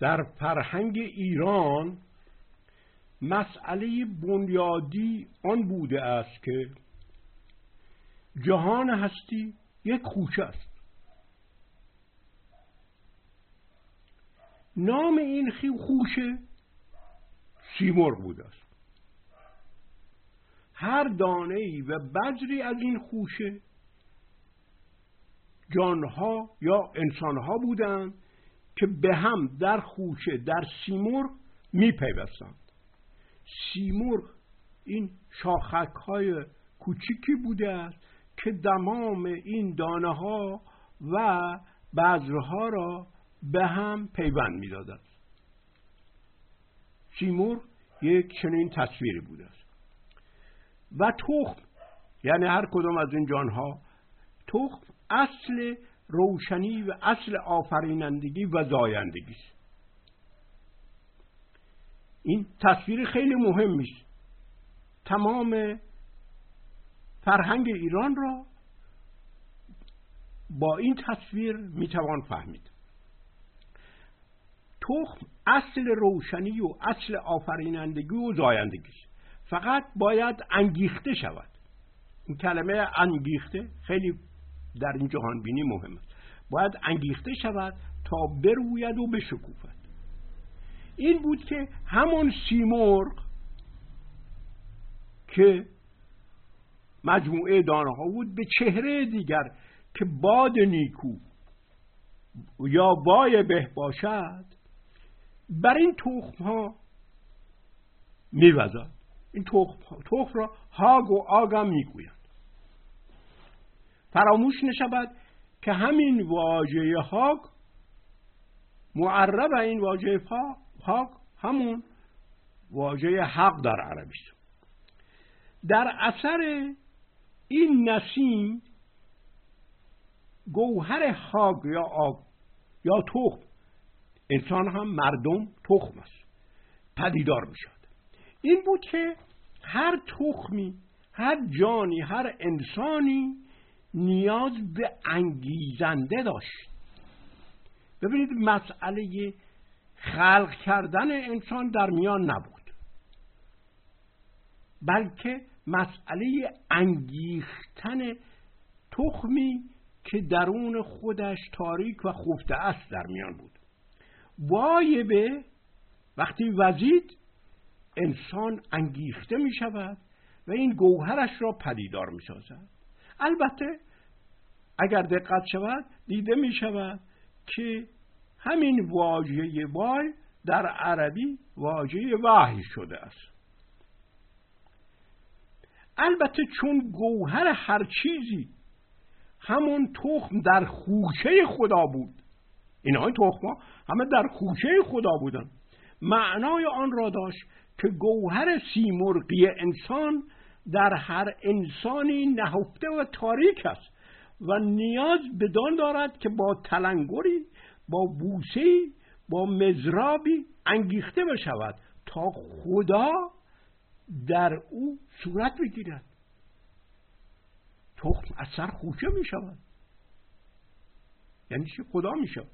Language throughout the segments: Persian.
در فرهنگ ایران مسئله بنیادی آن بوده است که جهان هستی یک خوشه است. نام این خوشه سیمرغ بوده است. هر دانه ای و بذری از این خوشه جانها یا انسانها بودند که به هم در خوشه در سیمرغ میپیوستند. سیمرغ این شاخک های کوچیکی بوده است که دمام این دانه ها و بذرها را به هم پیوند می‌داد است سیمرغ یک چنین تصویری بوده است. و تخم یعنی هر کدام از این جانها تخم اصل روشنی و اصل آفرینندگی و زایندگی. است این تصویر خیلی مهمی است تمام فرهنگ ایران را با این تصویر می‌توان فهمید. تخم اصل روشنی و اصل آفرینندگی و زایندگی. است فقط باید انگیخته شود. این کلمه انگیخته خیلی در این جهان بینی مهم است باید انگیخته شود تا بروید و بشکوفد. این بود که همون سیمرغ که مجموعه دانه ها بود به چهره دیگر که باد نیکو یا وای به باشد بر این تخم ها میوزد. این تخم, تخم را هاگ و آگم می‌گویند. فراموش نشود که همین واژه هاگ معرب این واژه هاگ همون واژه حق در عربی است. در اثر این نسیم گوهر هاگ یا آگ یا تخم انسان هم مردم تخم است پدیدار می شود این بود که هر تخمی هر جانی هر انسانی نیاز به انگیزنده داشت. ببینید مسئله خلق کردن انسان در میان نبود. بلکه مسئله انگیختن تخمی که درون خودش تاریک و خفته است در میان بود. وایبه وقتی وزید انسان انگیخته می شود و این گوهرش را پدیدار می سازد البته اگر دقت شود دیده می شود که همین واژه وای در عربی واژه وحی شده است. البته چون گوهر هر چیزی همون تخم در خوشه خدا بود. اینها تخم ها همه در خوشه خدا بودن. معنای آن را داشت که گوهر سیمرغی انسان در هر انسانی نهفته و تاریک است و نیاز بدان دارد که با تلنگری با بوسی با مزرابی انگیخته بشود تا خدا در او صورت بگیرد. تخم از سر خوشه می شود یعنی خدا می شود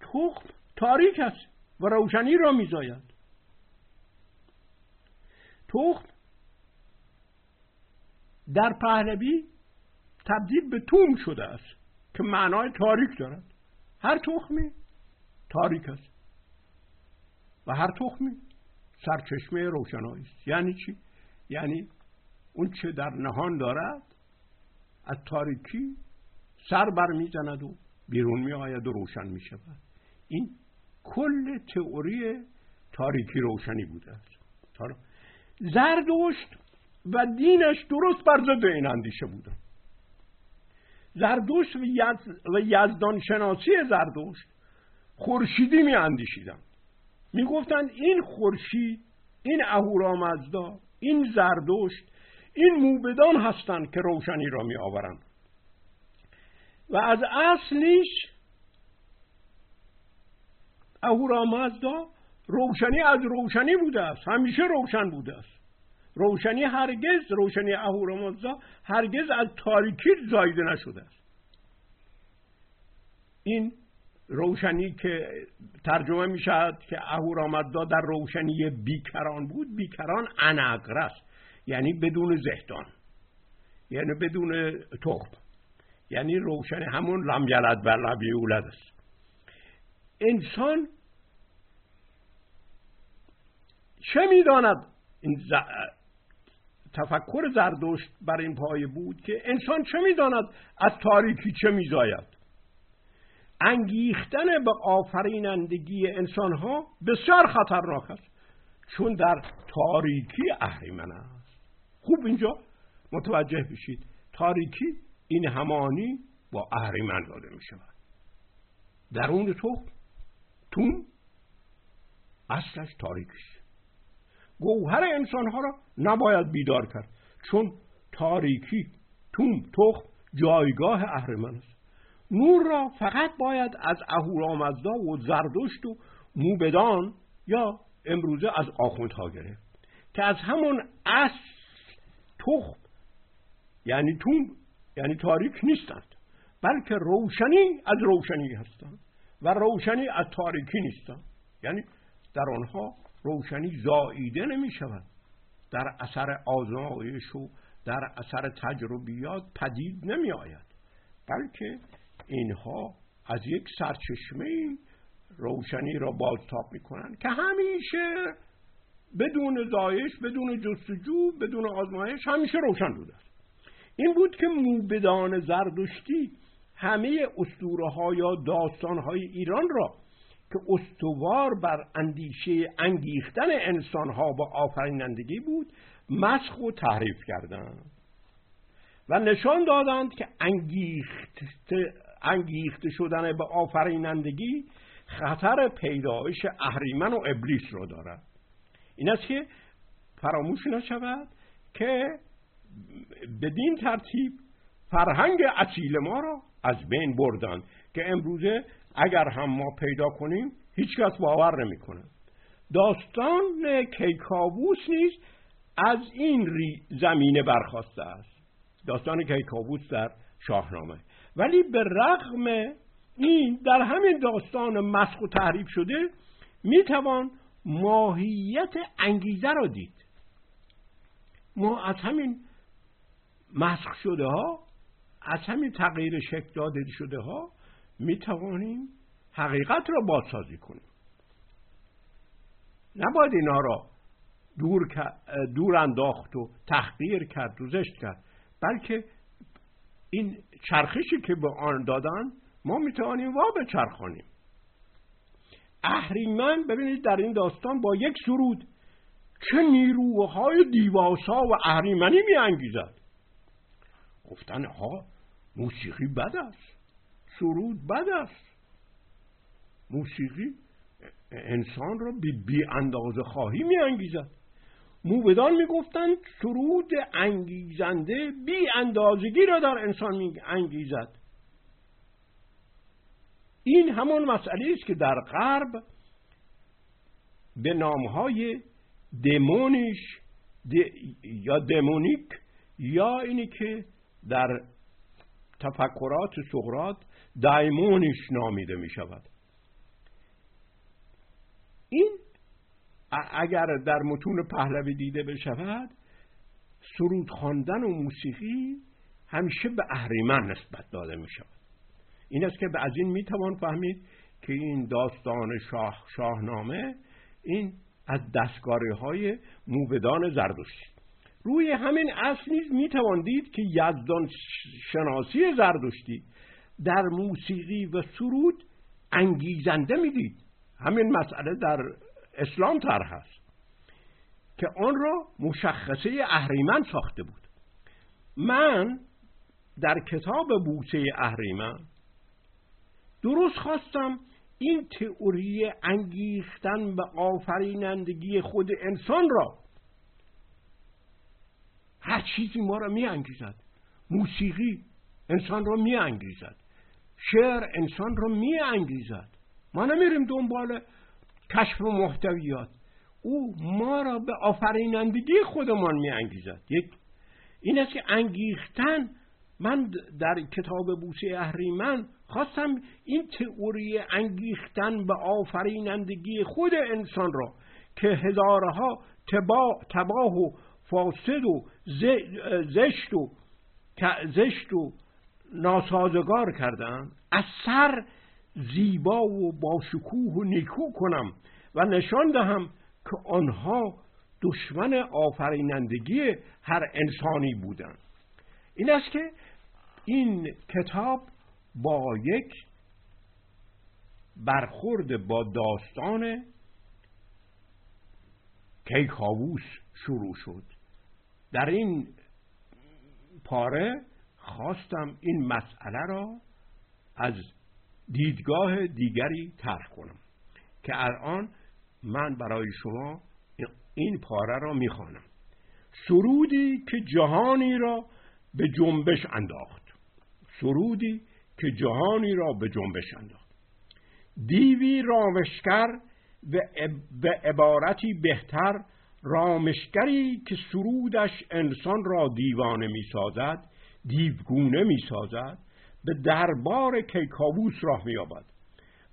تخم تاریک است و روشنی را می زاید تخم در پهلوی تبدیل به توم شده است که معنای تاریک دارد. هر تخمی تاریک است و هر تخمی سرچشمه روشنایی است. یعنی چی؟ یعنی اون چه در نهان دارد از تاریکی سر بر می‌زند و بیرون می آید و روشن می شود این کل تئوری تاریکی روشنی بوده است. زردشت و دینش درست بر ضد این اندیشه بودن زردشت و یزدان شناسی زردشت خورشیدی می اندیشیدن می گفتن این خورشید این اهورامزدا این زردشت این موبدان هستند که روشنی را می آورند و از اصلیش اهورامزدا روشنی از روشنی بوده است. همیشه روشن بوده است. روشنی هرگز روشنی اهورامزدا هرگز از تاریکی زایده نشده است. این روشنی که ترجمه می شود که اهورامزدا در روشنی بیکران بود بیکران انقرس یعنی بدون زهدان یعنی بدون تخم یعنی روشن همون لم یلد و لم یولد است. انسان چه می‌داند؟ این تفکر زردشت بر این پایه بود که انسان چه می‌داند؟ از تاریکی چه میزاید؟ انگیختن به آفرینندگی انسان ها بسیار خطرناک است چون در تاریکی اهریمن است. خوب اینجا؟ متوجه بشید تاریکی این همانی با اهریمن داده می شود درون تو تون اصلش تاریکش گوهر انسان ها را نباید بیدار کرد. چون تاریکی تون تخم جایگاه اهریمن است. نور را فقط باید از اهورامزدا و زردشت و موبدان یا امروزه از آخوندها گرفت. که از همون اصل تخم یعنی تون یعنی تاریک نیستند. بلکه روشنی از روشنی هستند و روشنی از تاریکی نیستند. یعنی در آنها روشنی زاییده نمی شود در اثر آزمایش و در اثر تجربیات پدید نمی آید بلکه اینها از یک سرچشمه روشنی را بازتاب می‌کنند که همیشه بدون زایش بدون جستجو بدون آزمایش همیشه روشن بوده است. این بود که موبدان زردشتی همه اسطوره ها یا داستان های ایران را که استوار بر اندیشه انگیختن انسان ها با آفرینندگی بود مسخ و تحریف کردند و نشان دادند که انگیخت انگیخته شدن به آفرینندگی خطر پیدایش اهریمن و ابلیس رو دارد. این است که فراموش نشود که بدین ترتیب فرهنگ اصیل ما را از بین بردند که امروزه اگر هم ما پیدا کنیم هیچکس باور نمی‌کنه. داستان کیکاووس نیز از این زمینه برخواسته است. داستان کیکاووس در شاهنامه. ولی به رغم این در همین داستان مسخ و تحریف شده می‌توان ماهیت انگیزه را دید. ما از همین مسخ شده ها از همین تغییر شکل داده شده ها می توانیم حقیقت را بازسازی کنیم. نباید اینا را دور, دور انداخت و تحقیر کرد و زشت کرد بلکه این چرخشی که به آن دادن ما می‌توانیم وا بچرخانیم. اهریمن ببینید در این داستان با یک سرود چه نیروهای دیواسا و اهریمنی میانگیزد. گفتن ها موسیقی بد است. سرود بد است. موسیقی انسان را به بی اندازه خواهی می انگیزد موبدان می گفتند سرود انگیزنده بی اندازگی را در انسان می انگیزد این همون مسئله است که در غرب به نامهای دمونیش یا دمونیک یا اینی که در تفکرات سقرات دایمونیش نامیده می شود این اگر در متون پهلوی دیده بشود سرود خواندن و موسیقی همیشه به اهریمن نسبت داده می شود این است که از این می توان فهمید که این داستان شاه شاهنامه این از دستگاره های موبدان زردشتی روی همین اصل نیز می توان دید که یزدان شناسی زردشتی در موسیقی و سرود انگیزنده می‌دید. همین مسئله در اسلام طرح است که آن را مشخصه اهریمن ساخته بود. من در کتاب بوسه اهریمن درست خواستم این تئوری انگیختن به آفرینندگی خود انسان را هر چیزی ما را می انگیزد موسیقی انسان را می انگیزد شعر انسان را می انگیزد ما نمیریم دنبال کشف محتویات. او ما را به آفرینندگی خودمان می انگیزد یک این است که انگیختن من در کتاب بوسه اهریمن خواستم این تئوری انگیختن به آفرینندگی خود انسان را که هزارها تباه و فاسد و زشت و زشت و ناسازگار کردم. از سر زیبا و باشکوه و نیکو کنم و نشان دهم که آنها دشمن آفرینندگی هر انسانی بودند. این است که این کتاب با یک برخورد با داستان کیکاووس شروع شد. در این پاره خواستم این مسئله را از دیدگاه دیگری طرح کنم که الان من برای شما این پاره را می‌خوانم. سرودی که جهانی را به جنبش انداخت. سرودی که جهانی را به جنبش انداخت. دیوی رامشگر به عبارتی بهتر رامشگری که سرودش انسان را دیوانه می‌سازد دیوگونه می‌سازد به دربار کیکاووس راه مییابد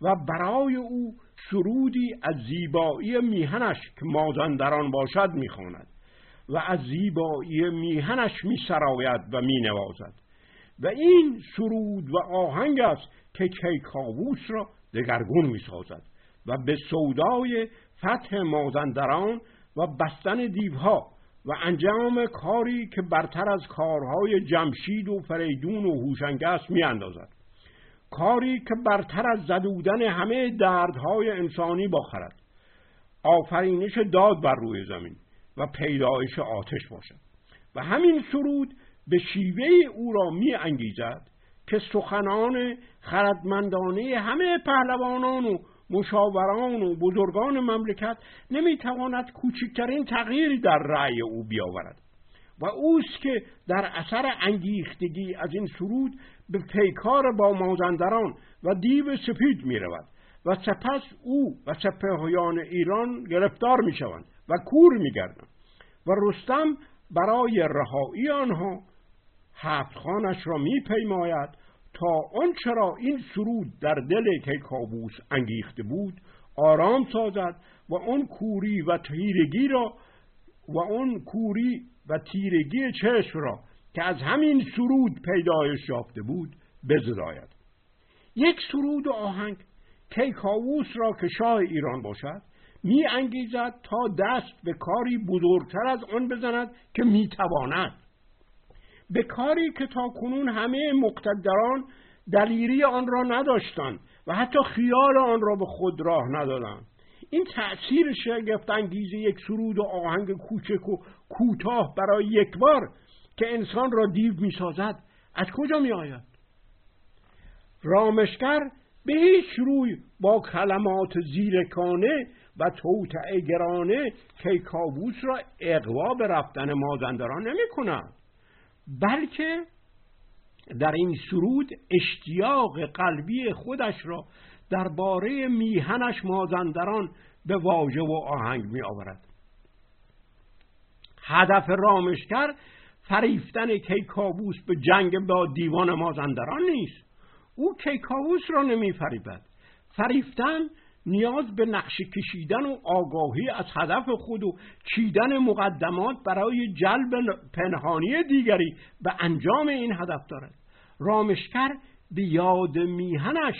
و برای او سرودی از زیبایی میهنش که مازندران باشد می‌خواند و از زیبایی میهنش میسراید و مینوازد و این سرود و آهنگ است که کیکاووس را دگرگون می‌سازد و به سودای فتح مازندران و بستن دیوها و انجام کاری که برتر از کارهای جمشید و فریدون و هوشنگس می اندازد. کاری که برتر از زدودن همه دردهای انسانی باخرد آفرینش داد بر روی زمین و پیدایش آتش باشد و همین سرود به شیوه او را می انگیزد که سخنان خردمندانه همه پهلوانان و مشاوران و بزرگان مملکت نمی‌تواند کوچکترین تغییری در رأی او بیاورد. و اوست که در اثر انگیختگی از این سرود به پیکار با مازندران و دیو سپید می رود و سپس او و سپهیان ایران گرفتار می شوند و کور می گردند و رستم برای رهایی آنها هفت خانش را می پیماید تا آنچه را این سرود در دل کیکاووس انگیخته بود آرام سازد و آن کوری و تیرگی را و آن کوری و تیرگی چشم را که از همین سرود پیدایش یافته بود بزداید. یک سرود و آهنگ کیکاووس را که شاه ایران باشد می انگیزد تا دست به کاری بزرگتر از آن بزند که می تواند به کاری که تا کنون همه مقتدران دلیری آن را نداشتند و حتی خیال آن را به خود راه ندادند. این تأثیر شگفت انگیزه یک سرود و آهنگ کوچک و کوتاه برای یک بار که انسان را دیو می‌سازد. از کجا می آید؟ رامشگر به هیچ روی با کلمات زیرکانه و توتعه گرانه کیکاووس را اقوا به رفتن مازندران نمی کند بلکه در این سرود اشتیاق قلبی خودش را درباره میهنش مازندران به واژه و آهنگ می آورد هدف رامشگر فریفتن کیکاووس به جنگ با دیوان مازندران نیست. او کیکاووس را نمی فریبد فریفتن نیاز به نقش کشیدن و آگاهی از هدف خود و چیدن مقدمات برای جلب پنهانی دیگری به انجام این هدف دارد. رامشکر به یاد میهنش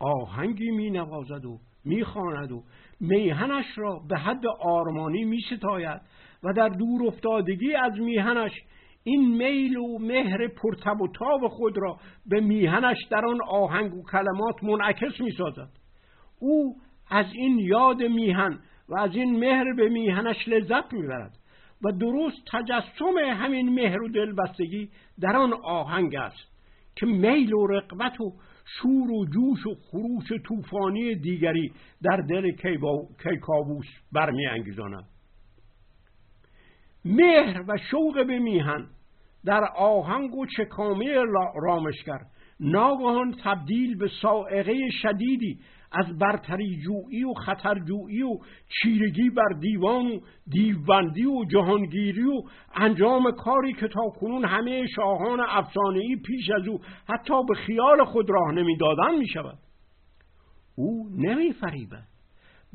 آهنگی می نوازد و می‌خواند و میهنش را به حد آرمانی می ستاید و در دور افتادگی از میهنش این میل و مهر پرتب و تاب خود را به میهنش در آن آهنگ و کلمات منعکس می سازد او از این یاد میهن و از این مهر به میهنش لذت می‌برد و درست تجسم همین مهر و دلبستگی در آن آهنگ است که میل و رقبت و شور و جوش و خروش طوفانی دیگری در دل کیکاووس برمی انگیزاند مهر و شوق به میهن در آهنگ و چکامه رامشگر ناگهان تبدیل به سائقه شدیدی از برتری جویی و خطرجویی و چیرگی بر دیوان و دیوبندی و جهانگیری و انجام کاری که تا کنون همه شاهان افسانه‌ای پیش از او حتی به خیال خود راه نمی‌دادن می شود او نمی فریبد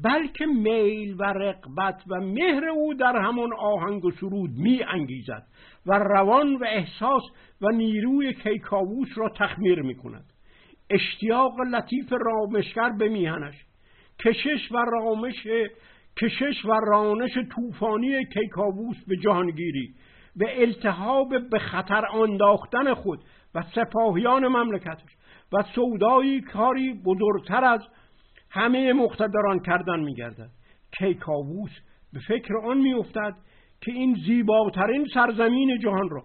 بلکه میل و رقبت و مهر او در همان آهنگ و سرود می انگیزد و روان و احساس و نیروی کیکاووس را تخمیر می کند اشتیاق لطیف رامشگر به میهنش. کشش و رامش کشش و رانش طوفانی کیکاووس به جهانگیری. به التهاب به خطر انداختن خود و سپاهیان مملکتش. و سودایی کاری بزرگتر از همه مقتدران کردن میگردد. کیکاووس به فکر آن میافتد که این زیباترین سرزمین جهان را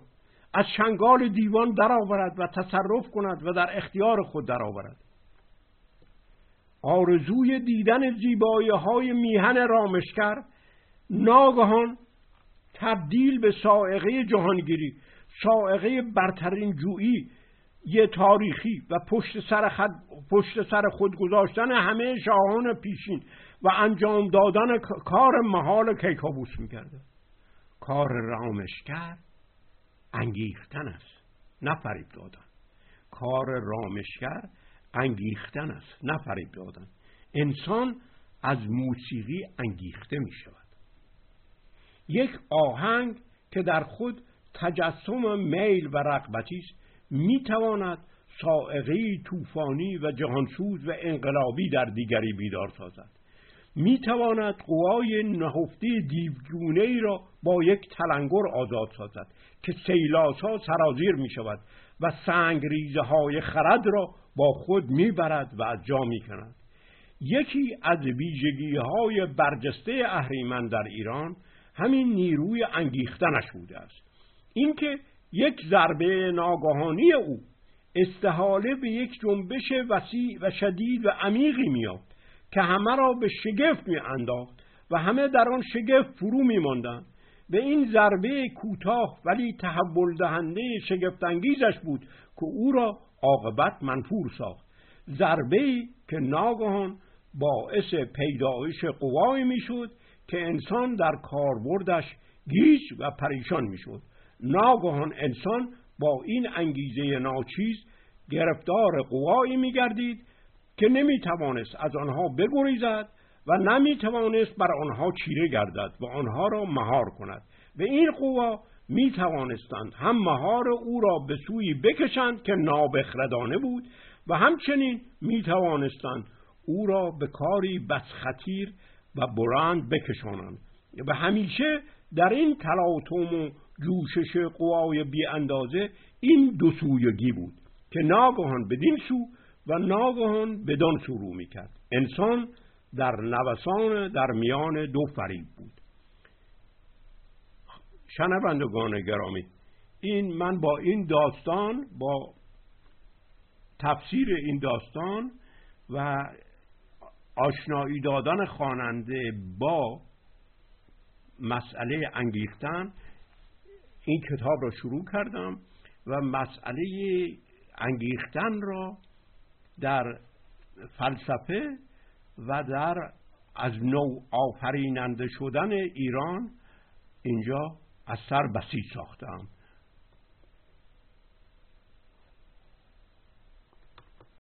از شنگال دیوان درآورد و تصرف کند و در اختیار خود درآورد. آرزوی دیدن زیبایی های میهن رامشکر ناگهان تبدیل به سائقه جهانگیری سائقه برترین جویی یه تاریخی و پشت سر, خد... پشت سر خود گذاشتن همه شاهان پیشین و انجام دادن کار محال کیکاووس می‌کرده. کار رامشگر انگیختن است نه فریب دادن. کار رامشگر انگیختن است نه فریب دادن. انسان از موسیقی انگیخته می شود یک آهنگ که در خود تجسم میل و رقبتی است می تواند سائقه طوفانی و جهانسوز و انقلابی در دیگری بیدار سازد می تواند قوای نهفته دیوگونه ای را با یک تلنگر آزاد سازد که سیلاسا سرازیر می شود و سنگ ریزه های خرد را با خود می برد و از جا می کند. یکی از ویژگی های برجسته اهریمن در ایران همین نیروی انگیختنش بوده است اینکه یک ضربه ناگهانی او استحاله به یک جنبش وسیع و شدید و عمیقی میافت که همه را به شگفت می انداخت و همه در آن شگفت فرو می ماندن. به این ضربه کوتاه ولی تحول دهنده شگفتانگیزش بود که او را عاقبت منفور ساخت ضربه که ناگهان باعث پیدایش قوایی می‌شد که انسان در کاربردش گیج و پریشان می‌شد ناگهان انسان با این انگیزه ناچیز گرفتار قوایی میگردید که نمی‌توانست از آنها بگریزد و نمی‌توانست بر آنها چیره گردد و آنها را مهار کند. به این قوا می توانستند هم مهار او را به سوی بکشند که نابخردانه بود و همچنین می توانستند او را به کاری بس و برند بکشانند. و همیشه در این تلاطم و جوشش قوای بی اندازه این دو سویگی بود که ناگهان بدین سو و ناگهان بدان سو رو می‌کرد. انسان در نوسان در میان دو فریب بود. شنوندگان گرامی این من با این داستان با تفسیر این داستان و آشنایی دادن خواننده با مسئله انگیختن این کتاب را شروع کردم و مسئله انگیختن را در فلسفه و در از نو آفریننده شدن ایران اینجا از سر بسیج ساختم.